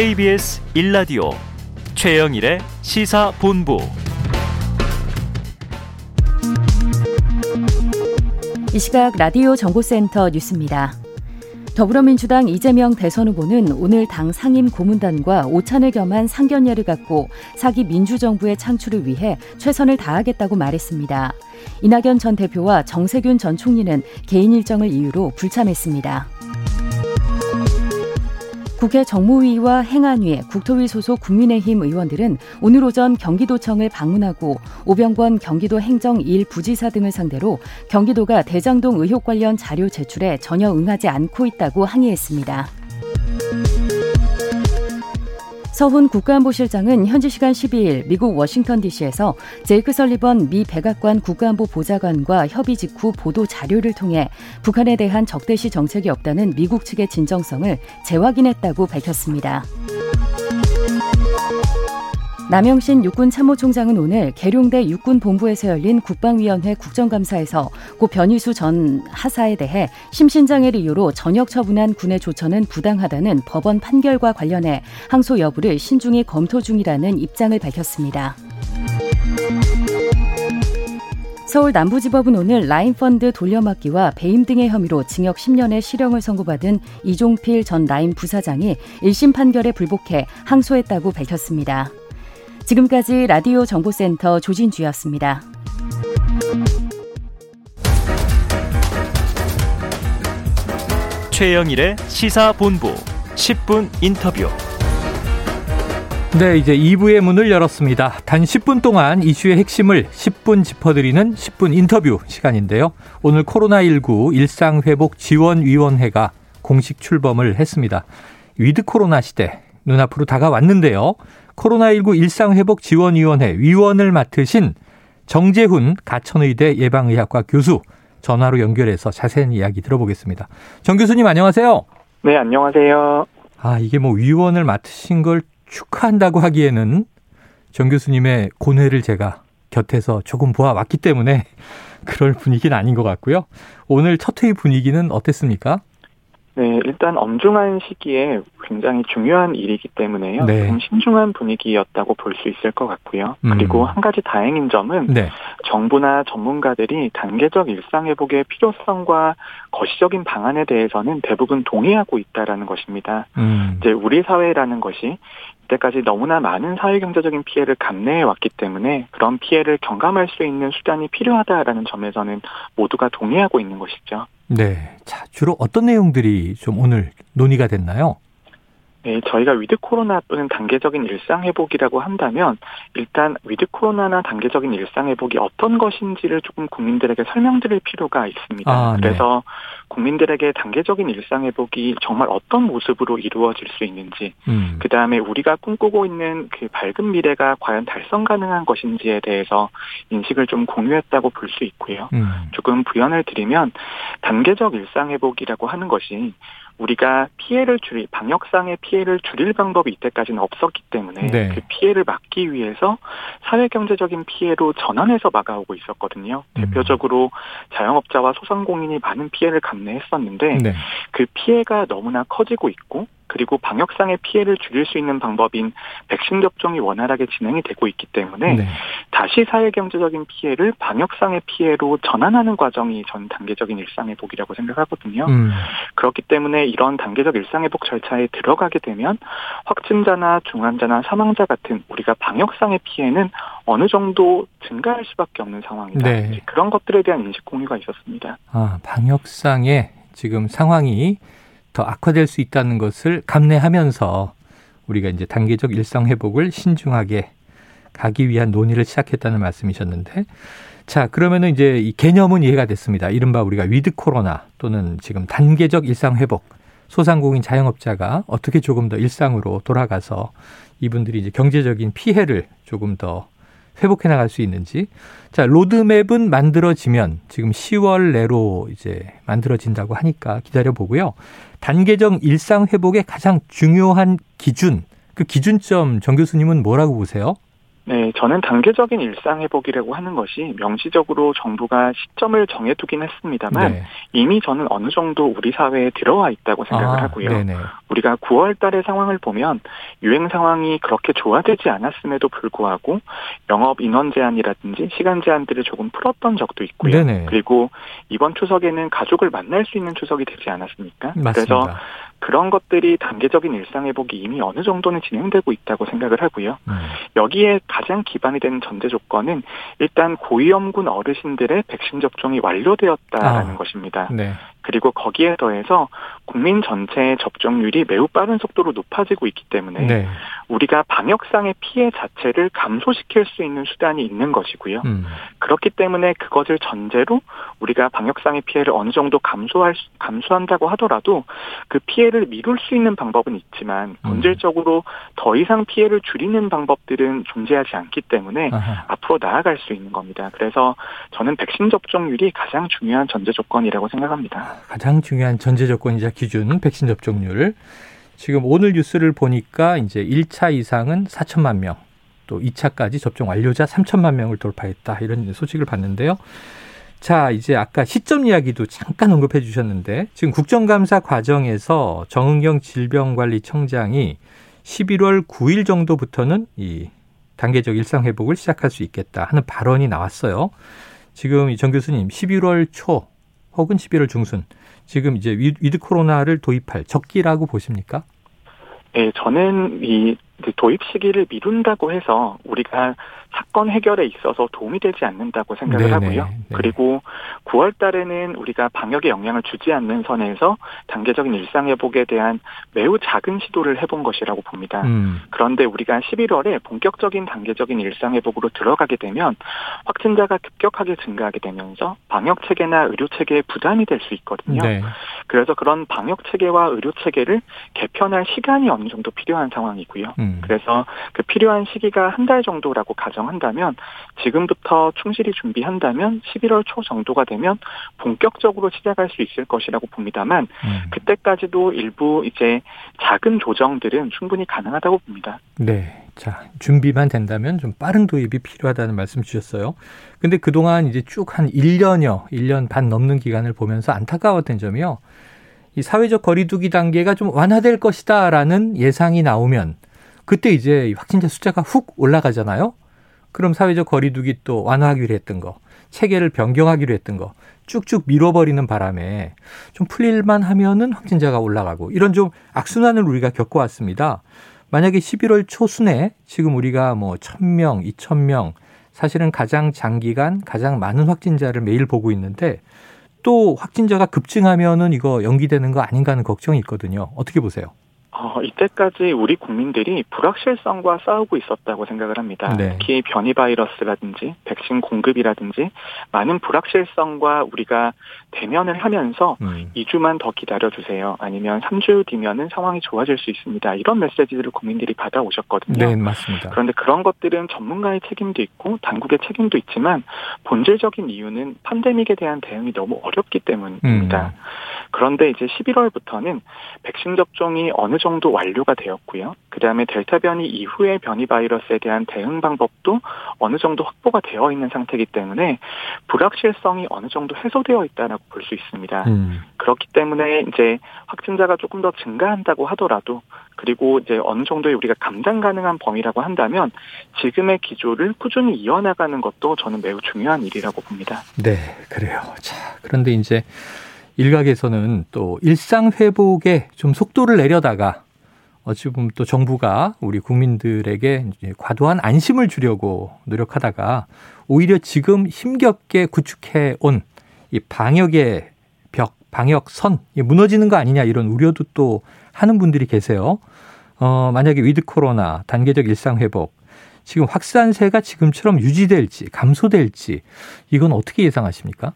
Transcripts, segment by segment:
KBS 1라디오 최영일의 시사본부 이 시각 라디오 정보센터 뉴스입니다. 더불어민주당 이재명 대선 후보는 오늘 당 상임 고문단과 오찬을 겸한 상견례를 갖고 사기 민주정부의 창출을 위해 최선을 다하겠다고 말했습니다. 이낙연 전 대표와 정세균 전 총리는 개인 일정을 이유로 불참했습니다. 국회 정무위와 행안위, 국토위 소속 국민의힘 의원들은 오늘 오전 경기도청을 방문하고 오병권 경기도 행정 1부지사 등을 상대로 경기도가 대장동 의혹 관련 자료 제출에 전혀 응하지 않고 있다고 항의했습니다. 서훈 국가안보실장은 현지 시간 12일 미국 워싱턴 DC에서 제이크 설리번 미 백악관 국가안보 보좌관과 협의 직후 보도 자료를 통해 북한에 대한 적대시 정책이 없다는 미국 측의 진정성을 재확인했다고 밝혔습니다. 남영신 육군 참모총장은 오늘 계룡대 육군 본부에서 열린 국방위원회 국정감사에서 고 변희수 전 하사에 대해 심신장애를 이유로 전역 처분한 군의 조처는 부당하다는 법원 판결과 관련해 항소 여부를 신중히 검토 중이라는 입장을 밝혔습니다. 서울 남부지법은 오늘 라임펀드 돌려막기와 배임 등의 혐의로 징역 10년의 실형을 선고받은 이종필 전 라임 부사장이 1심 판결에 불복해 항소했다고 밝혔습니다. 지금까지 라디오 정보센터 조진주였습니다. 최영일의 시사본부 10분 인터뷰. 네, 이제 2부의 문을 열었습니다. 단 10분 동안 이슈의 핵심을 10분 짚어드리는 10분 인터뷰 시간인데요. 오늘 코로나19 일상회복 지원위원회가 공식 출범을 했습니다. 위드 코로나 시대 눈앞으로 다가왔는데요. 코로나19 일상회복 지원위원회 위원을 맡으신 정재훈 가천의대 예방의학과 교수 전화로 연결해서 자세한 이야기 들어보겠습니다. 정 교수님 안녕하세요. 네, 안녕하세요. 아, 이게 뭐 위원을 맡으신 걸 축하한다고 하기에는 정 교수님의 고뇌를 제가 곁에서 조금 보아왔기 때문에 그럴 분위기는 아닌 것 같고요. 오늘 첫 회의 분위기는 어땠습니까? 네, 일단 엄중한 시기에 굉장히 중요한 일이기 때문에요. 네. 좀 신중한 분위기였다고 볼 수 있을 것 같고요. 음. 그리고 한 가지 다행인 점은 네. 정부나 전문가들이 단계적 일상 회복의 필요성과 거시적인 방안에 대해서는 대부분 동의하고 있다라는 것입니다. 음. 이제 우리 사회라는 것이 이때까지 너무나 많은 사회경제적인 피해를 감내해 왔기 때문에 그런 피해를 경감할 수 있는 수단이 필요하다라는 점에서는 모두가 동의하고 있는 것이죠. 네. 자, 주로 어떤 내용들이 좀 오늘 논의가 됐나요? 네, 저희가 위드 코로나 또는 단계적인 일상 회복이라고 한다면 일단 위드 코로나나 단계적인 일상 회복이 어떤 것인지를 조금 국민들에게 설명드릴 필요가 있습니다. 아, 네. 그래서 국민들에게 단계적인 일상 회복이 정말 어떤 모습으로 이루어질 수 있는지, 음. 그 다음에 우리가 꿈꾸고 있는 그 밝은 미래가 과연 달성 가능한 것인지에 대해서 인식을 좀 공유했다고 볼 수 있고요. 음. 조금 부연을 드리면 단계적 일상 회복이라고 하는 것이 우리가 피해를 줄이 방역상의 피해를 줄일 방법이 이때까지는 없었기 때문에 네. 그 피해를 막기 위해서 사회 경제적인 피해로 전환해서 막아오고 있었거든요. 음. 대표적으로 자영업자와 소상공인이 많은 피해를 감내했었는데 네. 그 피해가 너무나 커지고 있고 그리고 방역상의 피해를 줄일 수 있는 방법인 백신 접종이 원활하게 진행이 되고 있기 때문에 네. 다시 사회 경제적인 피해를 방역상의 피해로 전환하는 과정이 전 단계적인 일상 회복이라고 생각하거든요. 음. 그렇기 때문에 이런 단계적 일상 회복 절차에 들어가게 되면 확진자나 중환자나 사망자 같은 우리가 방역상의 피해는 어느 정도 증가할 수밖에 없는 상황이다. 네. 그런 것들에 대한 인식 공유가 있었습니다. 아, 방역상의 지금 상황이 더 악화될 수 있다는 것을 감내하면서 우리가 이제 단계적 일상 회복을 신중하게 가기 위한 논의를 시작했다는 말씀이셨는데 자, 그러면은 이제 이 개념은 이해가 됐습니다. 이른바 우리가 위드 코로나 또는 지금 단계적 일상 회복 소상공인 자영업자가 어떻게 조금 더 일상으로 돌아가서 이분들이 이제 경제적인 피해를 조금 더 회복해 나갈 수 있는지. 자, 로드맵은 만들어지면 지금 10월 내로 이제 만들어진다고 하니까 기다려 보고요. 단계적 일상 회복의 가장 중요한 기준, 그 기준점 정 교수님은 뭐라고 보세요? 네, 저는 단계적인 일상 회복이라고 하는 것이 명시적으로 정부가 시점을 정해두긴 했습니다만 네. 이미 저는 어느 정도 우리 사회에 들어와 있다고 생각을 아, 하고요. 네네. 우리가 9월 달의 상황을 보면 유행 상황이 그렇게 좋아되지 않았음에도 불구하고 영업 인원 제한이라든지 시간 제한들을 조금 풀었던 적도 있고요. 네네. 그리고 이번 추석에는 가족을 만날 수 있는 추석이 되지 않았습니까? 그래서 맞습니다. 그 런 것들이 단계적인 일상 회복이 이미 어느 정도는 진행되고 있다고 생각을 하고요. 음. 여기에 가장 기반이 되는 전제 조건은 일단 고위험군 어르신들의 백신 접종이 완료되었다라는 아. 것입니다. 네. 그리고 거기에 더해서 국민 전체의 접종률이 매우 빠른 속도로 높아지고 있기 때문에 네. 우리가 방역상의 피해 자체를 감소시킬 수 있는 수단이 있는 것이고요. 음. 그렇기 때문에 그것을 전제로 우리가 방역상의 피해를 어느 정도 감소할 수- 감수한다고 하더라도 그 피해를 미룰 수 있는 방법은 있지만 음. 본질적으로 더 이상 피해를 줄이는 방법들은 존재하지 않기 때문에 아하. 앞으로 나아갈 수 있는 겁니다. 그래서 저는 백신 접종률이 가장 중요한 전제 조건이라고 생각합니다. 가장 중요한 전제 조건이자 기준 백신 접종률. 지금 오늘 뉴스를 보니까 이제 1차 이상은 4천만 명, 또 2차까지 접종 완료자 3천만 명을 돌파했다. 이런 소식을 봤는데요. 자, 이제 아까 시점 이야기도 잠깐 언급해 주셨는데 지금 국정감사 과정에서 정은경 질병관리청장이 11월 9일 정도부터는 이 단계적 일상 회복을 시작할 수 있겠다 하는 발언이 나왔어요. 지금 이 정 교수님 11월 초 혹은 11월 중순 지금 이제 위- 위드 코로나를 도입할 적기라고 보십니까? 예, 저는 이 도입 시기를 미룬다고 해서 우리가 사건 해결에 있어서 도움이 되지 않는다고 생각을 네네, 하고요. 네. 그리고 9월 달에는 우리가 방역에 영향을 주지 않는 선에서 단계적인 일상 회복에 대한 매우 작은 시도를 해본 것이라고 봅니다. 음, 그런데 우리가 11월에 본격적인 단계적인 일상 회복으로 들어가게 되면 확진자가 급격하게 증가하게 되면서 방역 체계나 의료 체계에 부담이 될 수 있거든요. 네, 그래서 그런 방역 체계와 의료 체계를 개편할 시간이 어느 정도 필요한 상황이고요. 음, 그래서 그 필요한 시기가 한 달 정도라고 가정한다면 지금부터 충실히 준비한다면 11월 초 정도가 되면 본격적으로 시작할 수 있을 것이라고 봅니다만 음. 그때까지도 일부 이제 작은 조정들은 충분히 가능하다고 봅니다. 네. 자, 준비만 된다면 좀 빠른 도입이 필요하다는 말씀 주셨어요. 근데 그동안 이제 쭉 한 1년여, 1년 반 넘는 기간을 보면서 안타까웠던 점이요. 이 사회적 거리두기 단계가 좀 완화될 것이다라는 예상이 나오면 그때 이제 이 확진자 숫자가 훅 올라가잖아요. 그럼 사회적 거리두기 또 완화하기로 했던 거, 체계를 변경하기로 했던 거 쭉쭉 밀어버리는 바람에 좀 풀릴만 하면은 확진자가 올라가고 이런 좀 악순환을 우리가 겪어왔습니다. 만약에 11월 초순에 지금 우리가 뭐 1000명, 2000명 사실은 가장 장기간 가장 많은 확진자를 매일 보고 있는데 또 확진자가 급증하면은 이거 연기되는 거 아닌가 하는 걱정이 있거든요. 어떻게 보세요? 어, 이때까지 우리 국민들이 불확실성과 싸우고 있었다고 생각을 합니다. 네. 특히 변이 바이러스라든지 백신 공급이라든지 많은 불확실성과 우리가 대면을 하면서 음. 2주만 더 기다려주세요. 아니면 3주 뒤면은 상황이 좋아질 수 있습니다. 이런 메시지들을 국민들이 받아오셨거든요. 네, 맞습니다. 그런데 그런 것들은 전문가의 책임도 있고 당국의 책임도 있지만 본질적인 이유는 팬데믹에 대한 대응이 너무 어렵기 때문입니다. 음. 그런데 이제 11월부터는 백신 접종이 어느 정도 완료가 되었고요. 그다음에 델타 변이 이후의 변이 바이러스에 대한 대응 방법도 어느 정도 확보가 되어 있는 상태이기 때문에 불확실성이 어느 정도 해소되어 있다라고 볼 수 있습니다. 음. 그렇기 때문에 이제 확진자가 조금 더 증가한다고 하더라도 그리고 이제 어느 정도의 우리가 감당 가능한 범위라고 한다면 지금의 기조를 꾸준히 이어나가는 것도 저는 매우 중요한 일이라고 봅니다. 네, 그래요. 자, 그런데 이제 일각에서는 또 일상 회복에 좀 속도를 내려다가 어찌 보면 또 정부가 우리 국민들에게 과도한 안심을 주려고 노력하다가 오히려 지금 힘겹게 구축해 온 이 방역의 벽, 방역선 이 무너지는 거 아니냐 이런 우려도 또 하는 분들이 계세요. 어, 만약에 위드 코로나 단계적 일상 회복 지금 확산세가 지금처럼 유지될지 감소될지 이건 어떻게 예상하십니까?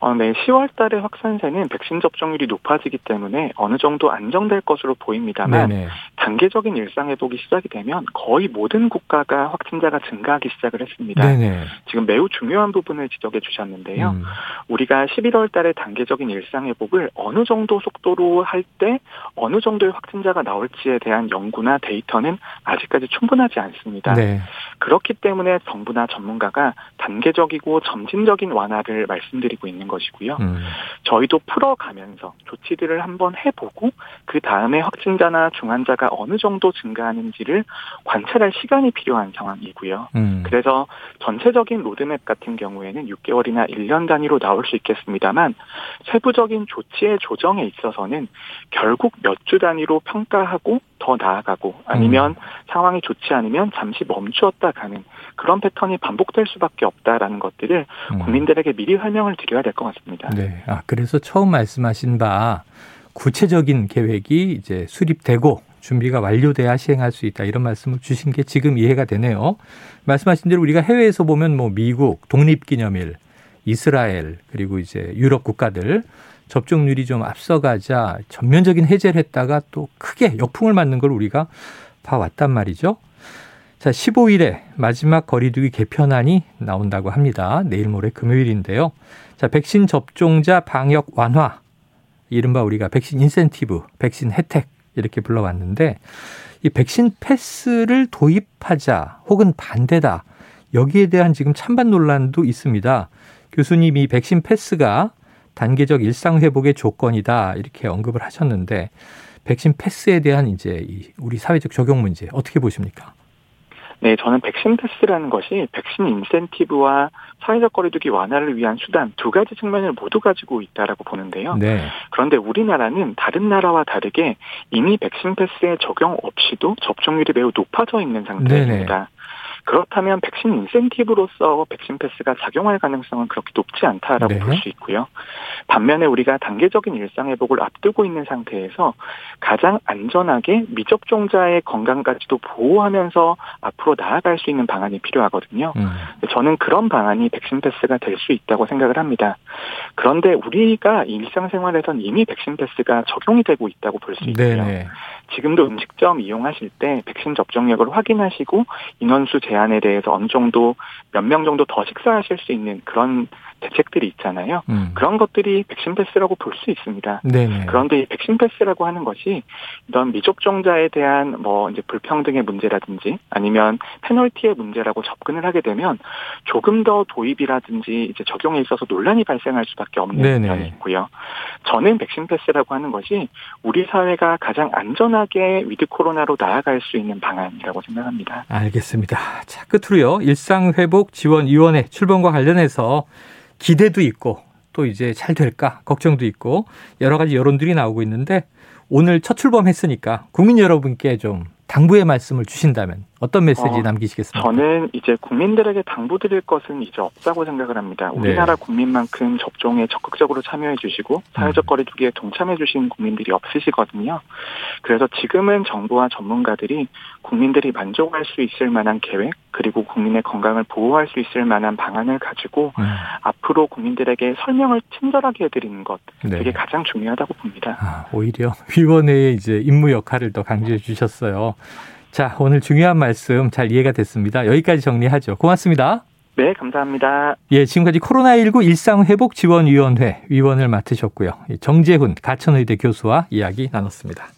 어, 네, 10월 달에 확산세는 백신 접종률이 높아지기 때문에 어느 정도 안정될 것으로 보입니다만 네네. 단계적인 일상 회복이 시작이 되면 거의 모든 국가가 확진자가 증가하기 시작을 했습니다. 네네. 지금 매우 중요한 부분을 지적해 주셨는데요. 음, 우리가 11월 달에 단계적인 일상 회복을 어느 정도 속도로 할 때 어느 정도의 확진자가 나올지에 대한 연구나 데이터는 아직까지 충분하지 않습니다. 네. 그렇기 때문에 정부나 전문가가 단계적이고 점진적인 완화를 말씀드리고 있는 것이고요. 음. 저희도 풀어가면서 조치들을 한번 해보고 그 다음에 확진자나 중환자가 어느 정도 증가하는지를 관찰할 시간이 필요한 상황이고요. 음. 그래서 전체적인 로드맵 같은 경우에는 6개월이나 1년 단위로 나올 수 있겠습니다만 세부적인 조치의 조정에 있어서는 결국 몇 주 단위로 평가하고 더 나아가고 아니면 음. 상황이 좋지 않으면 잠시 멈추었다 가는 그런 패턴이 반복될 수밖에 없다라는 것들을 음. 국민들에게 미리 설명을 드려야 될 것 같습니다. 네. 아, 그래서 처음 말씀하신 바 구체적인 계획이 이제 수립되고 준비가 완료돼야 시행할 수 있다 이런 말씀을 주신 게 지금 이해가 되네요. 말씀하신 대로 우리가 해외에서 보면 뭐 미국 독립기념일, 이스라엘 그리고 이제 유럽 국가들 접종률이 좀 앞서가자 전면적인 해제를 했다가 또 크게 역풍을 맞는 걸 우리가 봐왔단 말이죠. 자, 15일에 마지막 거리두기 개편안이 나온다고 합니다. 내일 모레 금요일인데요. 자, 백신 접종자 방역 완화. 이른바 우리가 백신 인센티브, 백신 혜택 이렇게 불러왔는데 이 백신 패스를 도입하자 혹은 반대다. 여기에 대한 지금 찬반 논란도 있습니다. 교수님이 백신 패스가 단계적 일상 회복의 조건이다 이렇게 언급을 하셨는데 백신 패스에 대한 이제 우리 사회적 적용 문제 어떻게 보십니까? 네, 저는 백신 패스라는 것이 백신 인센티브와 사회적 거리두기 완화를 위한 수단 두 가지 측면을 모두 가지고 있다라고 보는데요. 네. 그런데 우리나라는 다른 나라와 다르게 이미 백신 패스의 적용 없이도 접종률이 매우 높아져 있는 상태입니다. 네네. 그렇다면 백신 인센티브로서 백신 패스가 작용할 가능성은 그렇게 높지 않다라고 네. 볼수 있고요. 반면에 우리가 단계적인 일상 회복을 앞두고 있는 상태에서 가장 안전하게 미접종자의 건강까지도 보호하면서 앞으로 나아갈 수 있는 방안이 필요하거든요. 음. 저는 그런 방안이 백신 패스가 될 수 있다고 생각을 합니다. 그런데 우리가 일상생활에선 이미 백신 패스가 적용이 되고 있다고 볼 수 있고요. 네네. 지금도 음식점 이용하실 때 백신 접종력을 확인하시고 인원수 제한 에 대해서 어느 정도 몇 명 정도 더 식사하실 수 있는 그런 대책들이 있잖아요. 음. 그런 것들이 백신 패스라고 볼 수 있습니다. 네네. 그런데 이 백신 패스라고 하는 것이 이런 미접종자에 대한 뭐 이제 불평등의 문제라든지 아니면 페널티의 문제라고 접근을 하게 되면 조금 더 도입이라든지 이제 적용에 있어서 논란이 발생할 수밖에 없는 네네. 면이 있고요. 저는 백신 패스라고 하는 것이 우리 사회가 가장 안전하게 위드 코로나로 나아갈 수 있는 방안이라고 생각합니다. 알겠습니다. 자, 끝으로요. 일상회복 지원위원회 출범과 관련해서 기대도 있고 또 이제 잘 될까 걱정도 있고 여러 가지 여론들이 나오고 있는데 오늘 첫 출범했으니까 국민 여러분께 좀 당부의 말씀을 주신다면 어떤 메시지 어, 남기시겠습니까? 저는 이제 국민들에게 당부드릴 것은 이제 없다고 생각을 합니다. 네. 우리나라 네. 국민만큼 접종에 적극적으로 참여해 주시고 사회적 음. 거리두기에 동참해 주신 국민들이 없으시거든요. 그래서 지금은 정부와 전문가들이 국민들이 만족할 수 있을 만한 계획 그리고 국민의 건강을 보호할 수 있을 만한 방안을 가지고 음. 앞으로 국민들에게 설명을 친절하게 해드리는 것 네. 그게 가장 중요하다고 봅니다. 아, 오히려 위원회의 이제 임무 역할을 더 강조해 주셨어요. 자, 오늘 중요한 말씀 잘 이해가 됐습니다. 여기까지 정리하죠. 고맙습니다. 네, 감사합니다. 예, 지금까지 코로나19 일상회복지원위원회 위원을 맡으셨고요. 정재훈 가천의대 교수와 이야기 나눴습니다.